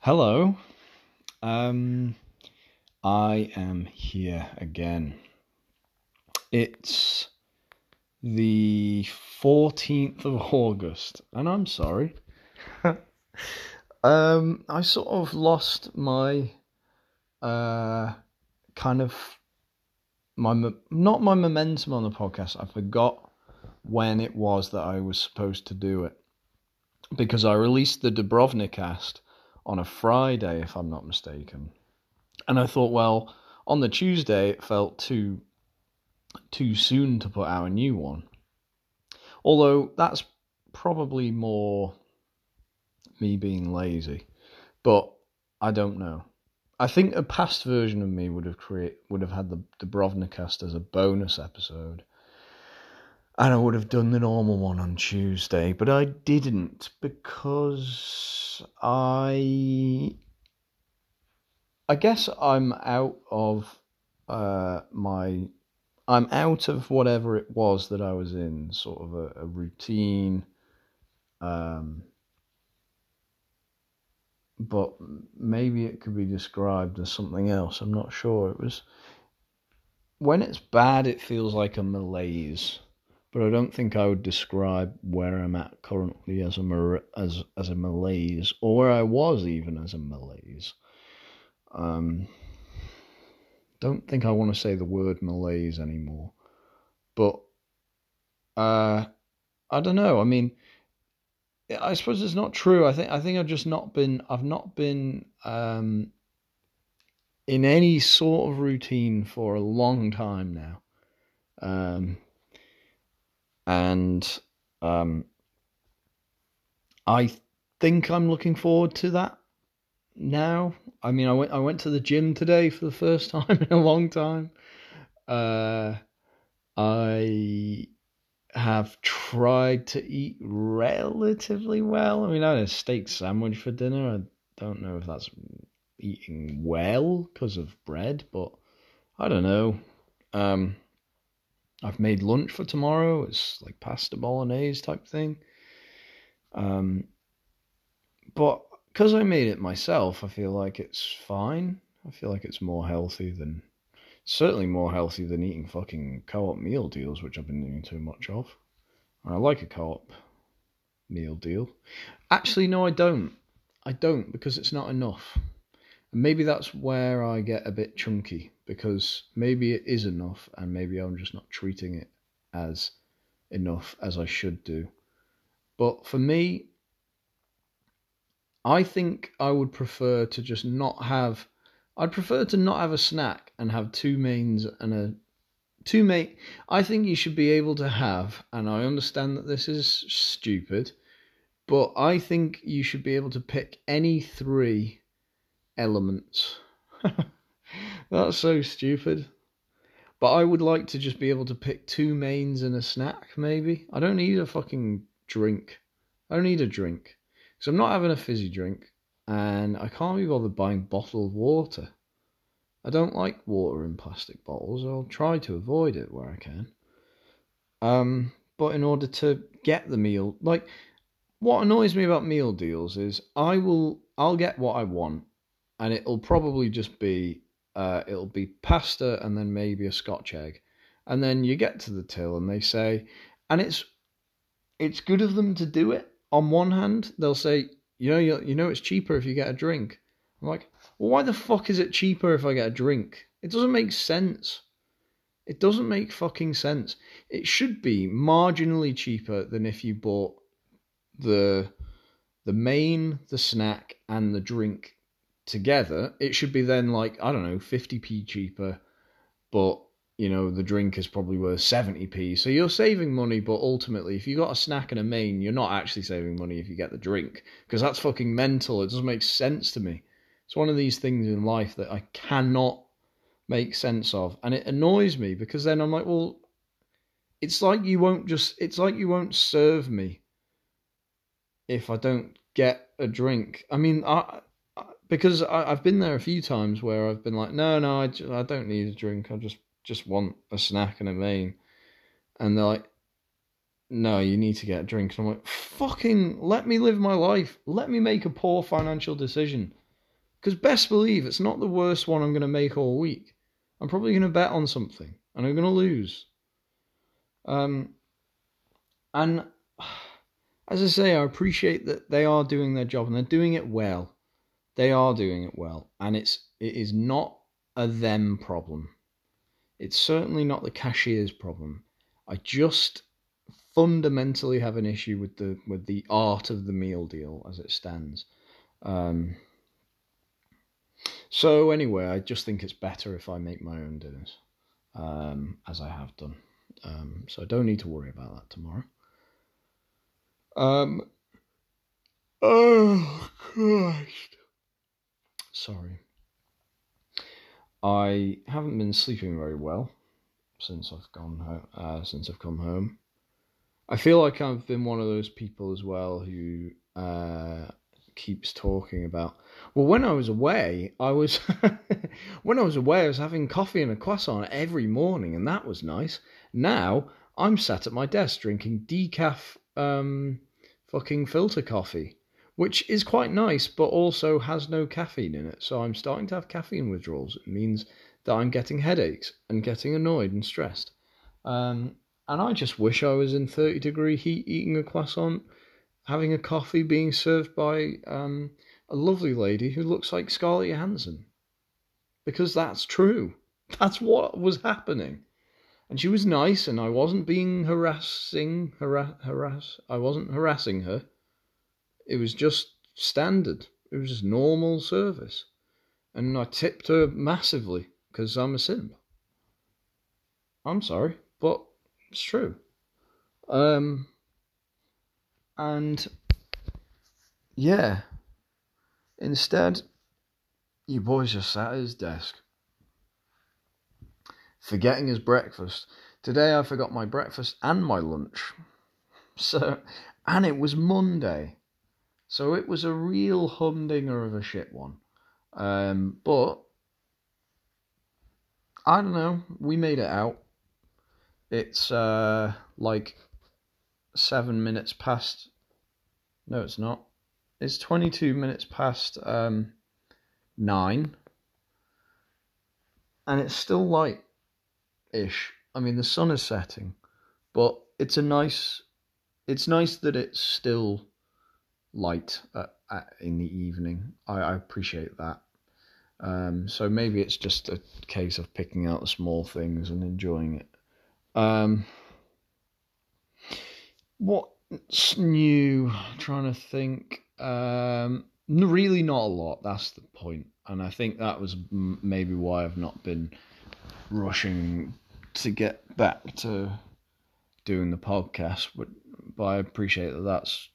Hello. Um, I am here again. It's the 14th of August, and I'm sorry. um, I sort of lost my uh, kind of my not my momentum on the podcast. I forgot when it was that I was supposed to do it because I released the Dubrovnik cast on a Friday, if I'm not mistaken. And I thought, well, on the Tuesday it felt too too soon to put out a new one. Although that's probably more me being lazy. But I don't know. I think a past version of me would have create would have had the Dubrovnikcast as a bonus episode. And I would have done the normal one on Tuesday, but I didn't because I I guess I'm out of uh, my I'm out of whatever it was that I was in, sort of a, a routine. Um, but maybe it could be described as something else. I'm not sure. It was when it's bad, it feels like a malaise but I don't think I would describe where I'm at currently as a as as a malaise, or where I was even as a malaise. Um, don't think I want to say the word malaise anymore, but uh, I don't know. I mean, I suppose it's not true. I think I think I've just not been. I've not been um, in any sort of routine for a long time now. Um, and um, I think I'm looking forward to that now. I mean, I went I went to the gym today for the first time in a long time. Uh, I have tried to eat relatively well. I mean, I had a steak sandwich for dinner. I don't know if that's eating well because of bread, but I don't know. Um, I've made lunch for tomorrow. It's like pasta bolognese type thing. Um, but because I made it myself, I feel like it's fine. I feel like it's more healthy than, certainly more healthy than eating fucking co-op meal deals, which I've been doing too much of. And I like a co-op meal deal. Actually, no, I don't. I don't because it's not enough. And maybe that's where I get a bit chunky because maybe it is enough and maybe I'm just not treating it as enough as I should do. But for me, I think I would prefer to just not have. I'd prefer to not have a snack and have two mains and a two main. I think you should be able to have, and I understand that this is stupid, but I think you should be able to pick any three elements That's so stupid. But I would like to just be able to pick two mains and a snack, maybe. I don't need a fucking drink. I don't need a drink. Because I'm not having a fizzy drink, and I can't be bothered buying bottled water. I don't like water in plastic bottles. I'll try to avoid it where I can. Um, but in order to get the meal, like what annoys me about meal deals is I will I'll get what I want, and it'll probably just be uh, it'll be pasta and then maybe a scotch egg. And then you get to the till and they say, and it's it's good of them to do it. On one hand, they'll say, you know, you, know, it's cheaper if you get a drink. I'm like, well, why the fuck is it cheaper if I get a drink? It doesn't make sense. It doesn't make fucking sense. It should be marginally cheaper than if you bought the the main, the snack, and the drink together, it should be then like, I don't know, 50p cheaper, but you know, the drink is probably worth 70p. So you're saving money, but ultimately, if you've got a snack and a main, you're not actually saving money if you get the drink. Because that's fucking mental. It doesn't make sense to me. It's one of these things in life that I cannot make sense of. And it annoys me because then I'm like, well, it's like you won't just, it's like you won't serve me if I don't get a drink. I mean, I, because I, have been there a few times where I've been like, no, no, I, I don't need a drink. I just just want a snack and a main, and they're like, no, you need to get a drink. And I'm like, fucking let me live my life. Let me make a poor financial decision. Because best believe it's not the worst one I'm going to make all week. I'm probably going to bet on something and I'm going to lose. Um, and as I say, I appreciate that they are doing their job and they're doing it well. They are doing it well, and it's it is not a them problem. It's certainly not the cashier's problem. I just fundamentally have an issue with the with the art of the meal deal as it stands. Um, so anyway, I just think it's better if I make my own dinners, um, as I have done. Um, so I don't need to worry about that tomorrow. Um. Oh Christ. Sorry. I haven't been sleeping very well since I've gone home. Uh, since I've come home, I feel like I've been one of those people as well who uh, keeps talking about. Well, when I was away, I was when I was away, I was having coffee and a croissant every morning, and that was nice. Now I'm sat at my desk drinking decaf um, fucking filter coffee, which is quite nice, but also has no caffeine in it. So I'm starting to have caffeine withdrawals. It means that I'm getting headaches and getting annoyed and stressed. Um, and I just wish I was in 30 degree heat eating a croissant, having a coffee being served by um, a lovely lady who looks like Scarlett Johansson. Because that's true. That's what was happening and she was nice, and I wasn't being harassing, harass, harass. I wasn't harassing her. It was just standard. It was just normal service, and I tipped her massively because I'm a simp. I'm sorry, but it's true. Um, and yeah, instead, you boys just sat at his desk forgetting his breakfast. Today I forgot my breakfast and my lunch. So, and it was Monday. So it was a real humdinger of a shit one. Um, but I don't know. We made it out. It's uh, like seven minutes past. No, it's not. It's 22 minutes past um, nine. And it's still light ish. I mean, the sun is setting, but it's a nice. It's nice that it's still light at, at, in the evening. I, I appreciate that. Um, so maybe it's just a case of picking out the small things and enjoying it. Um, what's new? I'm trying to think. Um, really, not a lot. That's the point. and I think that was maybe why I've not been rushing to get back to doing the podcast, but but I appreciate that that's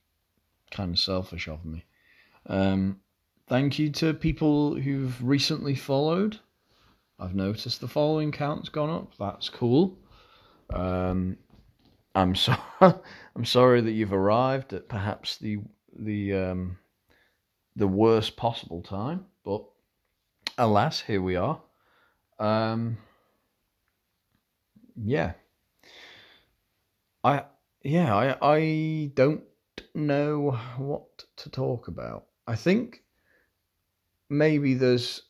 kind of selfish of me. Um, thank you to people who've recently followed. I've noticed the following count's gone up. That's cool. Um, I'm sorry. I'm sorry that you've arrived at perhaps the the um, the worst possible time, but alas, here we are. Um, yeah. I yeah, I I don't know what to talk about. I think maybe there's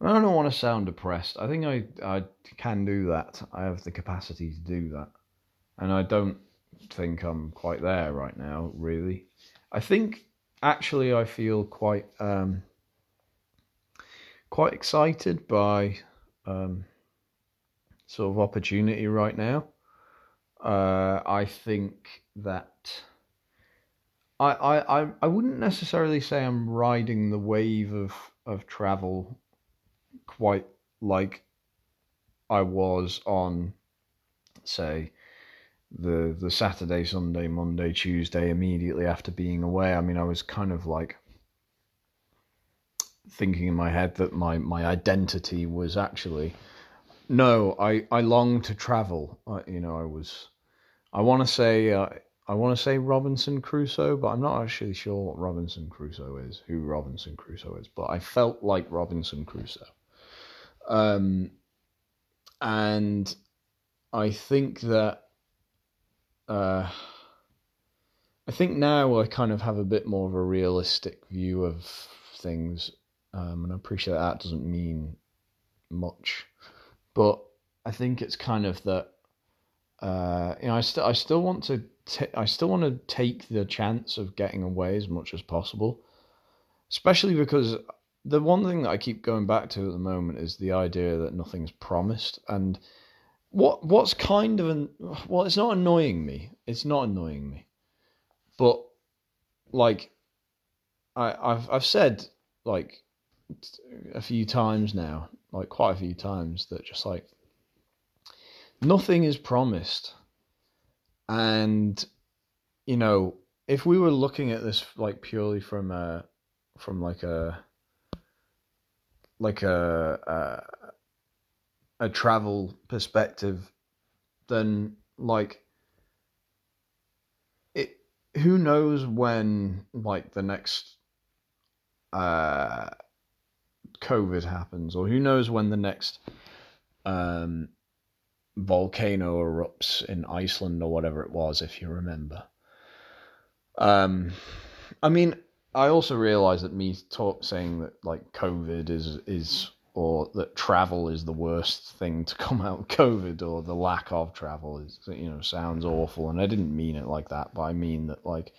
I don't want to sound depressed. I think I I can do that. I have the capacity to do that. And I don't think I'm quite there right now, really. I think actually I feel quite um quite excited by um sort of opportunity right now. Uh, I think that I, I, I wouldn't necessarily say I'm riding the wave of, of travel quite like I was on, say, the the Saturday, Sunday, Monday, Tuesday immediately after being away. I mean, I was kind of like thinking in my head that my, my identity was actually no, I, I long to travel. I, you know, I was, I want to say, uh, I want to say Robinson Crusoe, but I'm not actually sure what Robinson Crusoe is, who Robinson Crusoe is. But I felt like Robinson Crusoe. Um, and I think that, uh, I think now I kind of have a bit more of a realistic view of things um, and I appreciate that, that doesn't mean much, but I think it's kind of that. Uh, you know, I still I still want to t- I still want to take the chance of getting away as much as possible, especially because the one thing that I keep going back to at the moment is the idea that nothing's promised. And what what's kind of an well, it's not annoying me. It's not annoying me, but like I I've I've said like a few times now, like quite a few times that just like nothing is promised, and you know if we were looking at this like purely from a from like a like a, a a travel perspective, then like it who knows when like the next uh COVID happens, or who knows when the next um volcano erupts in Iceland or whatever it was, if you remember. Um, I mean, I also realize that me talk, saying that like COVID is is or that travel is the worst thing to come out of COVID or the lack of travel is you know sounds awful and I didn't mean it like that but I mean that like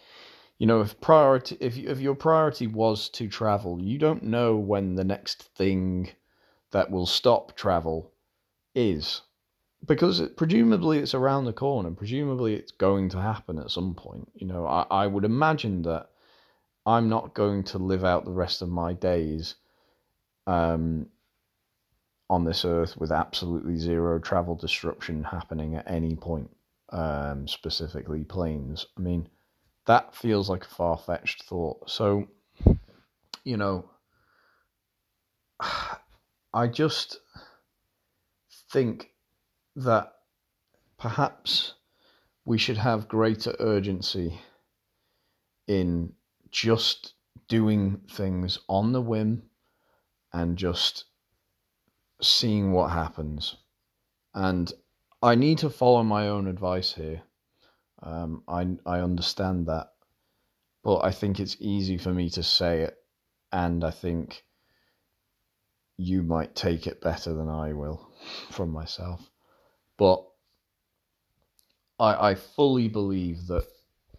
you know if priority if if your priority was to travel you don't know when the next thing that will stop travel is because it, presumably it's around the corner presumably it's going to happen at some point you know I, I would imagine that I'm not going to live out the rest of my days um, on this earth with absolutely zero travel disruption happening at any point, um, specifically planes. I mean, that feels like a far fetched thought. So, you know, I just think that perhaps we should have greater urgency in just doing things on the whim and just seeing what happens. And I need to follow my own advice here. Um, I I understand that, but I think it's easy for me to say it, and I think you might take it better than I will from myself. But I I fully believe that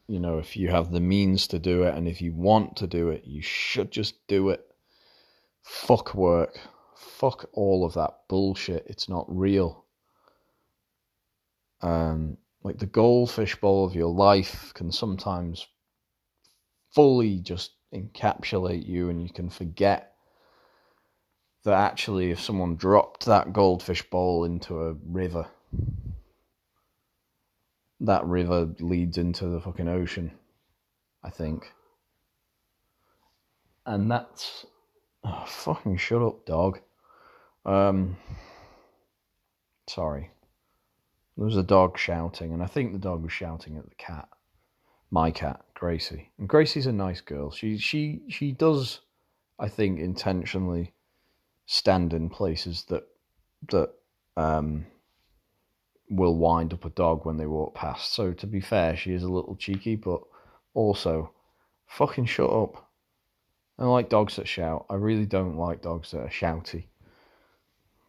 you know, if you have the means to do it and if you want to do it, you should just do it. Fuck work. Fuck all of that bullshit. It's not real. Um, like the goldfish bowl of your life can sometimes fully just encapsulate you and you can forget that actually if someone dropped that goldfish bowl into a river that river leads into the fucking ocean, I think. And that's oh, fucking shut up, dog. Um, sorry. There was a dog shouting, and I think the dog was shouting at the cat, my cat, Gracie. And Gracie's a nice girl. She she she does, I think, intentionally stand in places that that um will wind up a dog when they walk past. So to be fair, she is a little cheeky, but also fucking shut up. I like dogs that shout. I really don't like dogs that are shouty.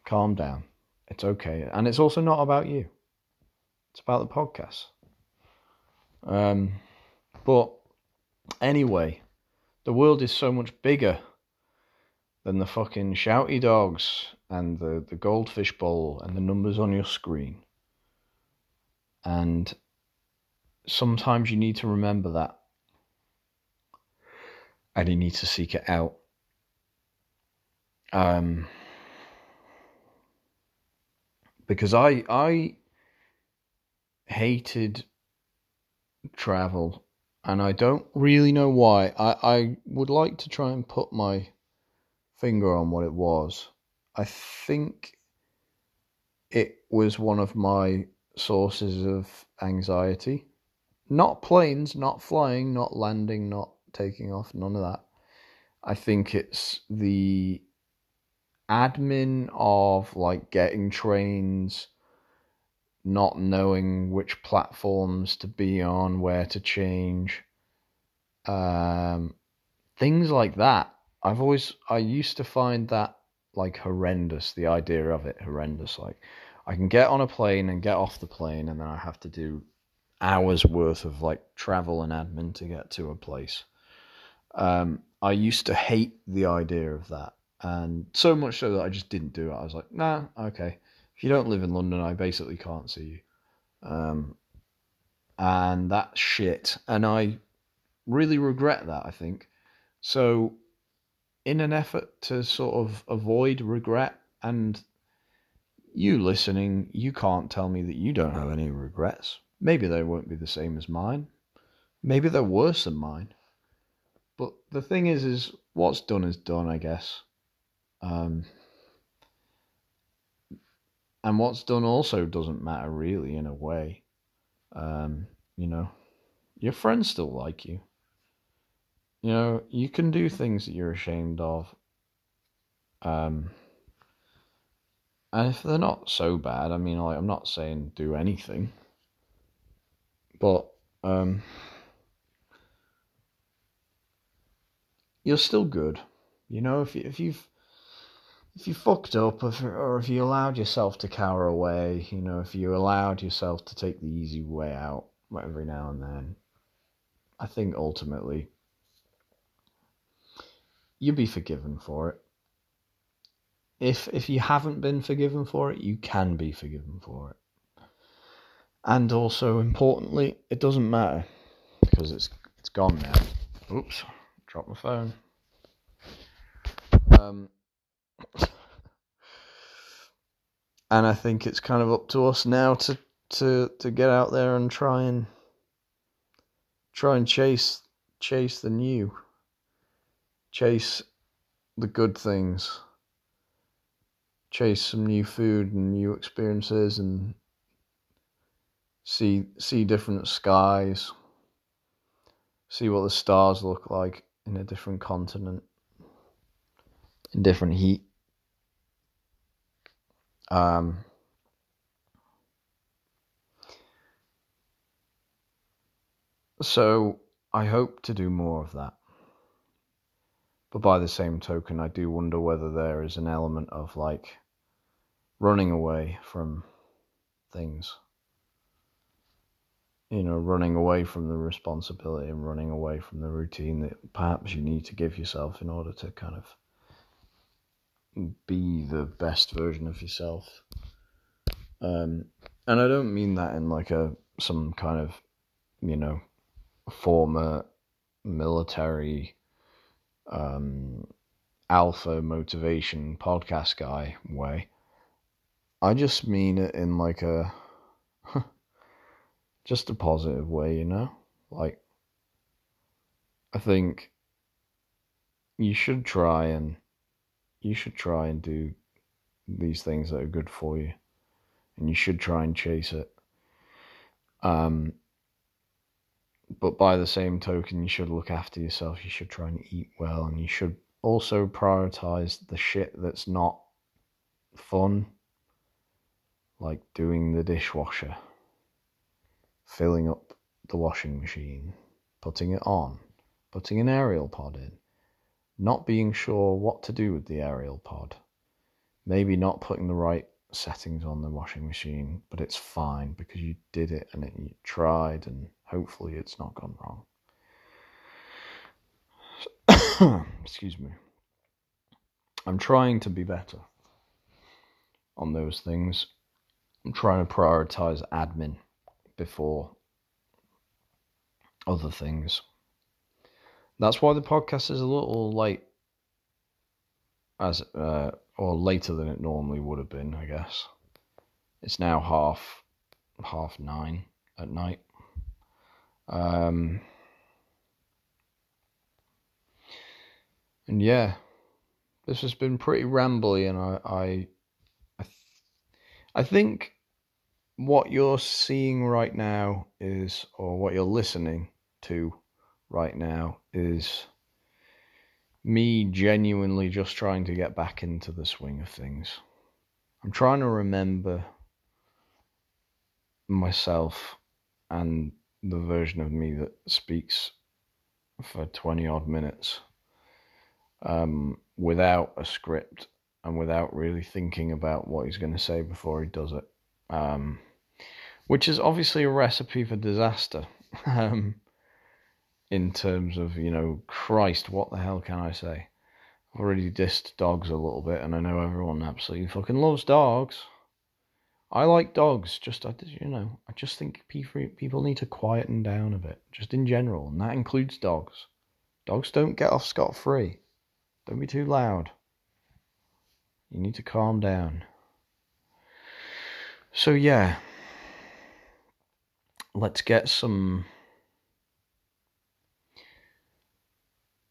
Calm down. It's okay. And it's also not about you. It's about the podcast. Um but anyway, the world is so much bigger than the fucking shouty dogs and the, the goldfish bowl and the numbers on your screen. And sometimes you need to remember that. And you need to seek it out. Um, because I I hated travel and I don't really know why. I, I would like to try and put my finger on what it was. I think it was one of my sources of anxiety. Not planes, not flying, not landing, not taking off, none of that. I think it's the admin of like getting trains, not knowing which platforms to be on, where to change, um, things like that. I've always I used to find that like horrendous. The idea of it horrendous. Like I can get on a plane and get off the plane, and then I have to do hours worth of like travel and admin to get to a place. Um, I used to hate the idea of that, and so much so that I just didn't do it. I was like, nah, okay. If you don't live in London, I basically can't see you. Um, and that's shit. And I really regret that, I think. So, in an effort to sort of avoid regret, and you listening, you can't tell me that you don't have any regrets. Maybe they won't be the same as mine. Maybe they're worse than mine. But the thing is, is what's done is done, I guess. Um, and what's done also doesn't matter really in a way. Um, you know, your friends still like you. You know, you can do things that you're ashamed of. Um, if they're not so bad, I mean, like, I'm not saying do anything, but um, you're still good. You know, if you, if you've if you fucked up, or if you allowed yourself to cower away, you know, if you allowed yourself to take the easy way out every now and then, I think ultimately you'll be forgiven for it. If if you haven't been forgiven for it, you can be forgiven for it. And also importantly, it doesn't matter because it's it's gone now. Oops, dropped my phone. Um, and I think it's kind of up to us now to to to get out there and try and try and chase chase the new chase the good things chase some new food and new experiences and see see different skies see what the stars look like in a different continent in different heat um, so I hope to do more of that. But by the same token, I do wonder whether there is an element of like running away from things. You know, running away from the responsibility and running away from the routine that perhaps you need to give yourself in order to kind of be the best version of yourself. Um, and I don't mean that in like a some kind of, you know, former military um, alpha motivation podcast guy way. I just mean it in like a just a positive way, you know? Like I think you should try and you should try and do these things that are good for you, and you should try and chase it. Um, but by the same token, you should look after yourself. You should try and eat well, and you should also prioritize the shit that's not fun, like doing the dishwasher, filling up the washing machine, putting it on, putting an Ariel pod in, not being sure what to do with the Ariel pod. Maybe not putting the right settings on the washing machine, but it's fine because you did it and it, you tried, and hopefully it's not gone wrong. Excuse me. I'm trying to be better on those things. I'm trying to prioritize admin before other things. That's why the podcast is a little late, as uh, or later than it normally would have been. I guess it's now half half nine at night. Um, and yeah, this has been pretty rambly, and I I I, th- I think what you're seeing right now is, or what you're listening to right now is me genuinely just trying to get back into the swing of things. I'm trying to remember myself and the version of me that speaks for 20 odd minutes. um, without a script and without really thinking about what he's going to say before he does it. Um, which is obviously a recipe for disaster. Um, in terms of, you know, Christ, what the hell can I say? I've already dissed dogs a little bit, and I know everyone absolutely fucking loves dogs. I like dogs, just, you know, I just think people need to quieten down a bit, just in general, and that includes dogs. Dogs don't get off scot free. Don't be too loud. You need to calm down. So, yeah. Let's get some.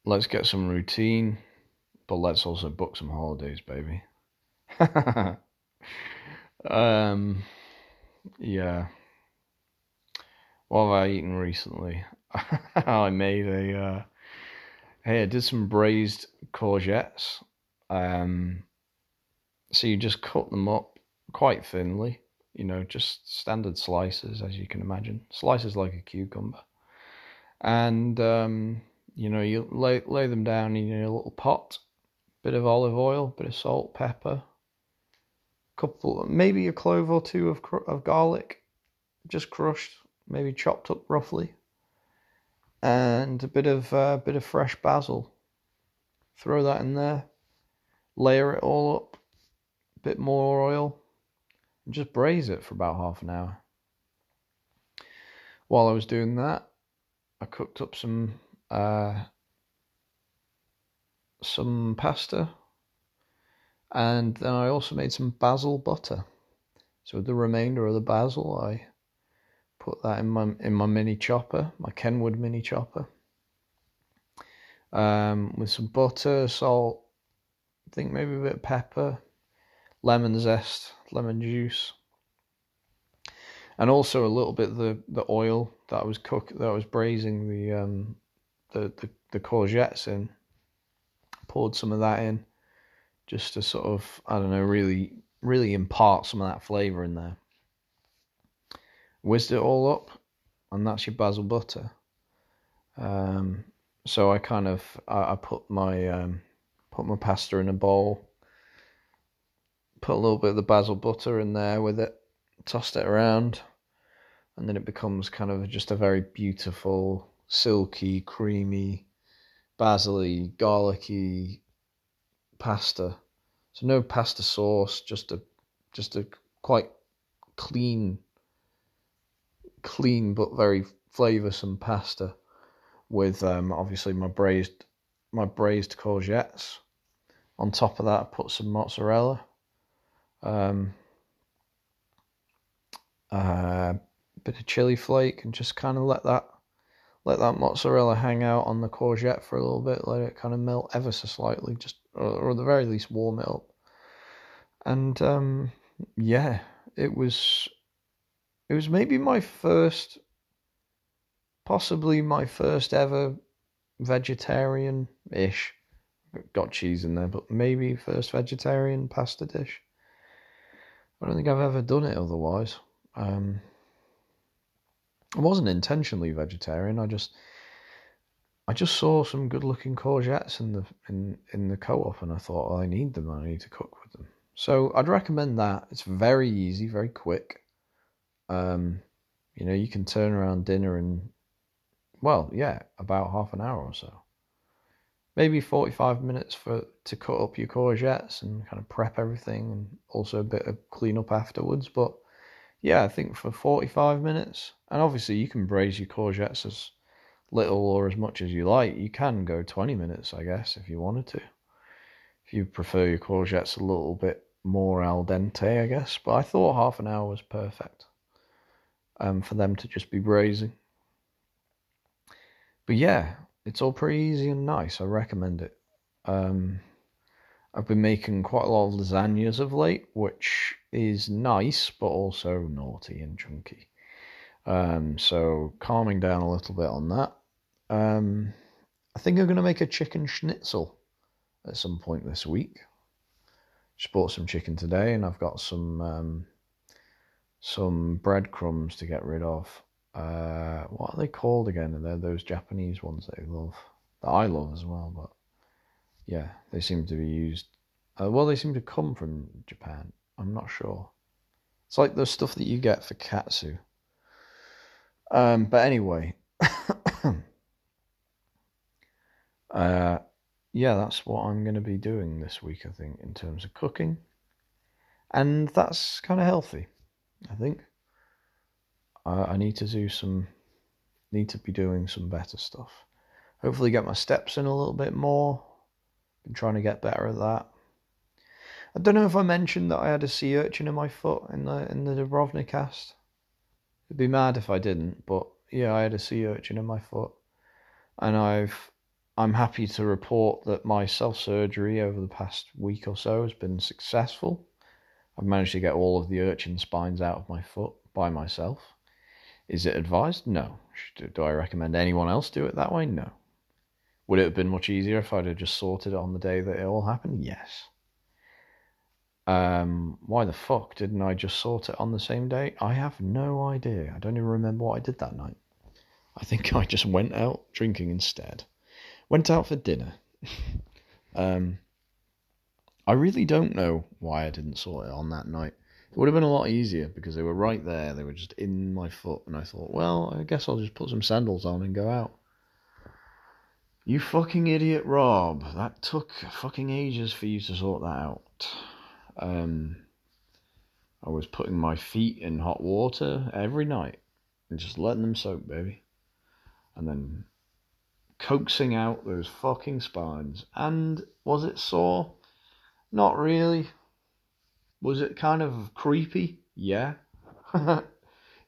Let's get some routine, but let's also book some holidays, baby. um, yeah. What have I eaten recently? I made a. Uh, hey, I did some braised courgettes. Um, so you just cut them up quite thinly, you know, just standard slices, as you can imagine, slices like a cucumber. And, um, you know, you lay, lay them down in a little pot, bit of olive oil, bit of salt, pepper, couple, maybe a clove or two of, of garlic, just crushed, maybe chopped up roughly, and a bit of uh, bit of fresh basil. Throw that in there, layer it all up, bit more oil, and just braise it for about half an hour. While I was doing that, I cooked up some uh, some pasta, and then I also made some basil butter. So the remainder of the basil, I put that in my in my mini chopper, my Kenwood mini chopper, um, with some butter, salt, I think maybe a bit of pepper, lemon zest, lemon juice, and also a little bit of the, the oil that I was cook that I was braising the um the, the, the courgettes in. Poured some of that in, just to sort of I don't know really really impart some of that flavour in there. Whizzed it all up, and that's your basil butter. Um, so I kind of I, I put my um, put my pasta in a bowl put a little bit of the basil butter in there with it, tossed it around, and then it becomes kind of just a very beautiful, silky, creamy, basil garlicky pasta. So no pasta sauce, just a just a quite clean clean but very flavoursome pasta with um, obviously my braised my braised courgettes. On top of that, I put some mozzarella um, a bit of chili flake, and just kind of let that let that mozzarella hang out on the courgette for a little bit, let it kind of melt ever so slightly, just or, or at the very least warm it up. And um, yeah, it was it was maybe my first, possibly my first ever vegetarian ish. Got cheese in there, but maybe first vegetarian pasta dish. I don't think I've ever done it otherwise. Um, I wasn't intentionally vegetarian. I just I just saw some good looking courgettes in the in in the co-op and I thought oh, I need them. I need to cook with them. So I'd recommend that. It's very easy, very quick. Um, you know, you can turn around dinner in well, yeah, about half an hour or so maybe 45 minutes for to cut up your courgettes and kind of prep everything and also a bit of cleanup afterwards. But yeah i think for 45 minutes and obviously you can braise your courgettes as little or as much as you like. You can go 20 minutes i guess if you wanted to. If you prefer your courgettes a little bit more al dente i guess. But i thought half an hour was perfect um, for them to just be braising. But yeah it's all pretty easy and nice. I recommend it. Um, I've been making quite a lot of lasagnas of late, which is nice but also naughty and chunky. Um, so calming down a little bit on that. Um, I think I'm going to make a chicken schnitzel at some point this week. Just bought some chicken today, and I've got some um, some breadcrumbs to get rid of uh, what are they called again? They're those Japanese ones that I love, that I love as well. But yeah, they seem to be used. Uh, well, they seem to come from Japan. I'm not sure. It's like the stuff that you get for katsu. Um, but anyway, uh, yeah, that's what I'm going to be doing this week. I think in terms of cooking, and that's kind of healthy. I think uh, I need to do some, need to be doing some better stuff. Hopefully, get my steps in a little bit more. Been trying to get better at that. I don't know if I mentioned that I had a sea urchin in my foot in the in the Dubrovnik cast. I'd be mad if I didn't, but yeah, I had a sea urchin in my foot, and I've I'm happy to report that my self surgery over the past week or so has been successful. I've managed to get all of the urchin spines out of my foot by myself. Is it advised? No. Do I recommend anyone else do it that way? No. Would it have been much easier if I'd have just sorted it on the day that it all happened? Yes. Um, why the fuck didn't I just sort it on the same day? I have no idea. I don't even remember what I did that night. I think I just went out drinking instead. Went out for dinner. um, I really don't know why I didn't sort it on that night. It would have been a lot easier because they were right there. They were just in my foot, and I thought, well, I guess I'll just put some sandals on and go out. You fucking idiot, Rob. That took fucking ages for you to sort that out. Um, I was putting my feet in hot water every night and just letting them soak, baby. And then coaxing out those fucking spines. And was it sore? Not really. Was it kind of creepy? Yeah.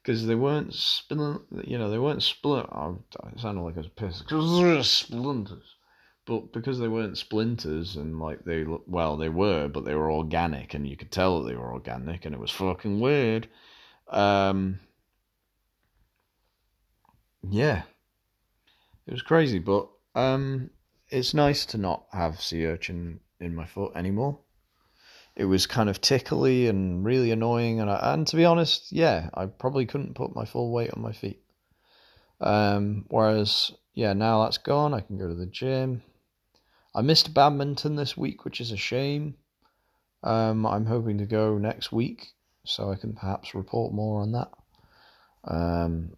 Because they weren't spilling, you know, they weren't split. Oh, it sounded like I was pissed. Because they were splinters but because they weren't splinters and like they well they were but they were organic and you could tell that they were organic and it was fucking weird um yeah it was crazy but um it's nice to not have sea urchin in my foot anymore it was kind of tickly and really annoying and I, and to be honest yeah i probably couldn't put my full weight on my feet um whereas yeah now that's gone i can go to the gym I missed badminton this week, which is a shame. Um, I'm hoping to go next week, so I can perhaps report more on that. Um,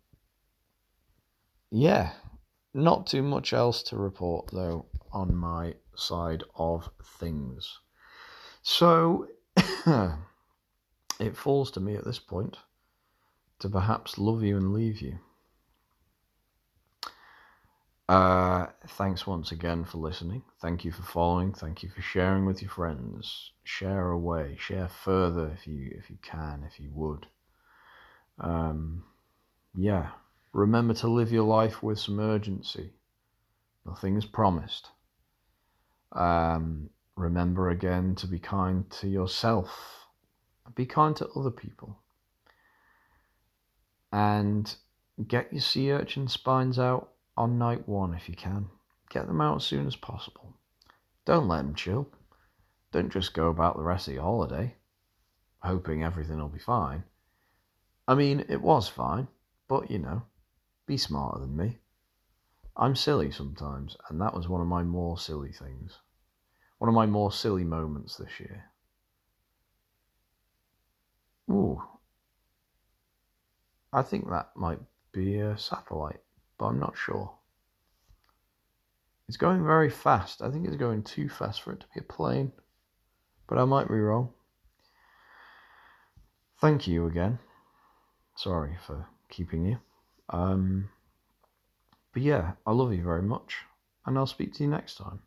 yeah, not too much else to report though on my side of things. So it falls to me at this point to perhaps love you and leave you. Uh, thanks once again for listening. Thank you for following. Thank you for sharing with your friends. Share away. Share further if you if you can, if you would. Um, yeah. Remember to live your life with some urgency. Nothing is promised. Um, remember again to be kind to yourself. Be kind to other people. And get your sea urchin spines out on night one if you can. Get them out as soon as possible. Don't let them chill. Don't just go about the rest of your holiday hoping everything will be fine. I mean, it was fine, but you know, be smarter than me. I'm silly sometimes, and that was one of my more silly things. One of my more silly moments this year. Ooh. I think that might be a satellite but I'm not sure. It's going very fast. I think it's going too fast for it to be a plane, but I might be wrong. Thank you again. Sorry for keeping you. Um, but yeah, I love you very much, and I'll speak to you next time.